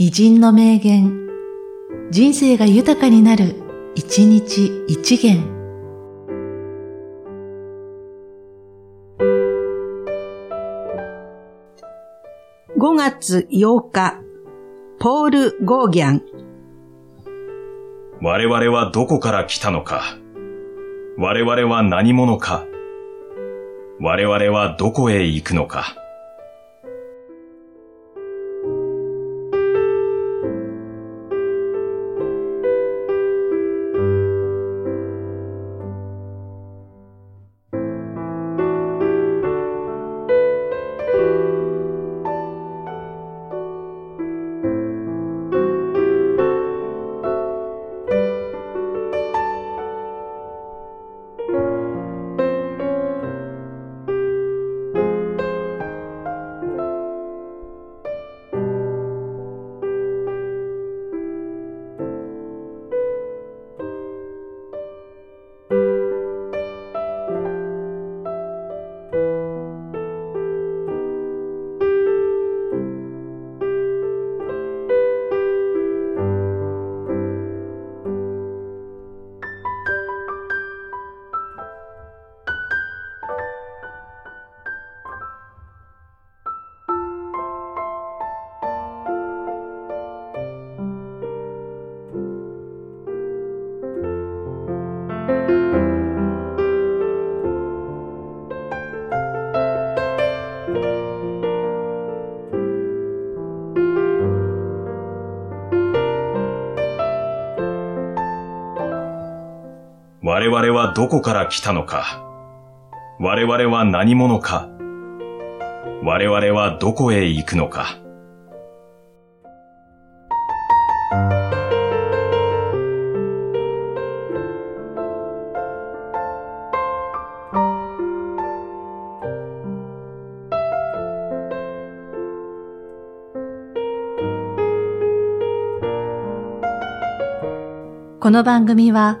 偉人の名言、人生が豊かになる、一日一元。5月8日、ポール・ゴーギャン。我々はどこから来たのか。我々は何者か。我々はどこへ行くのか。我々はどこから来たのか。我々は何者か。我々はどこへ行くのか。この番組は、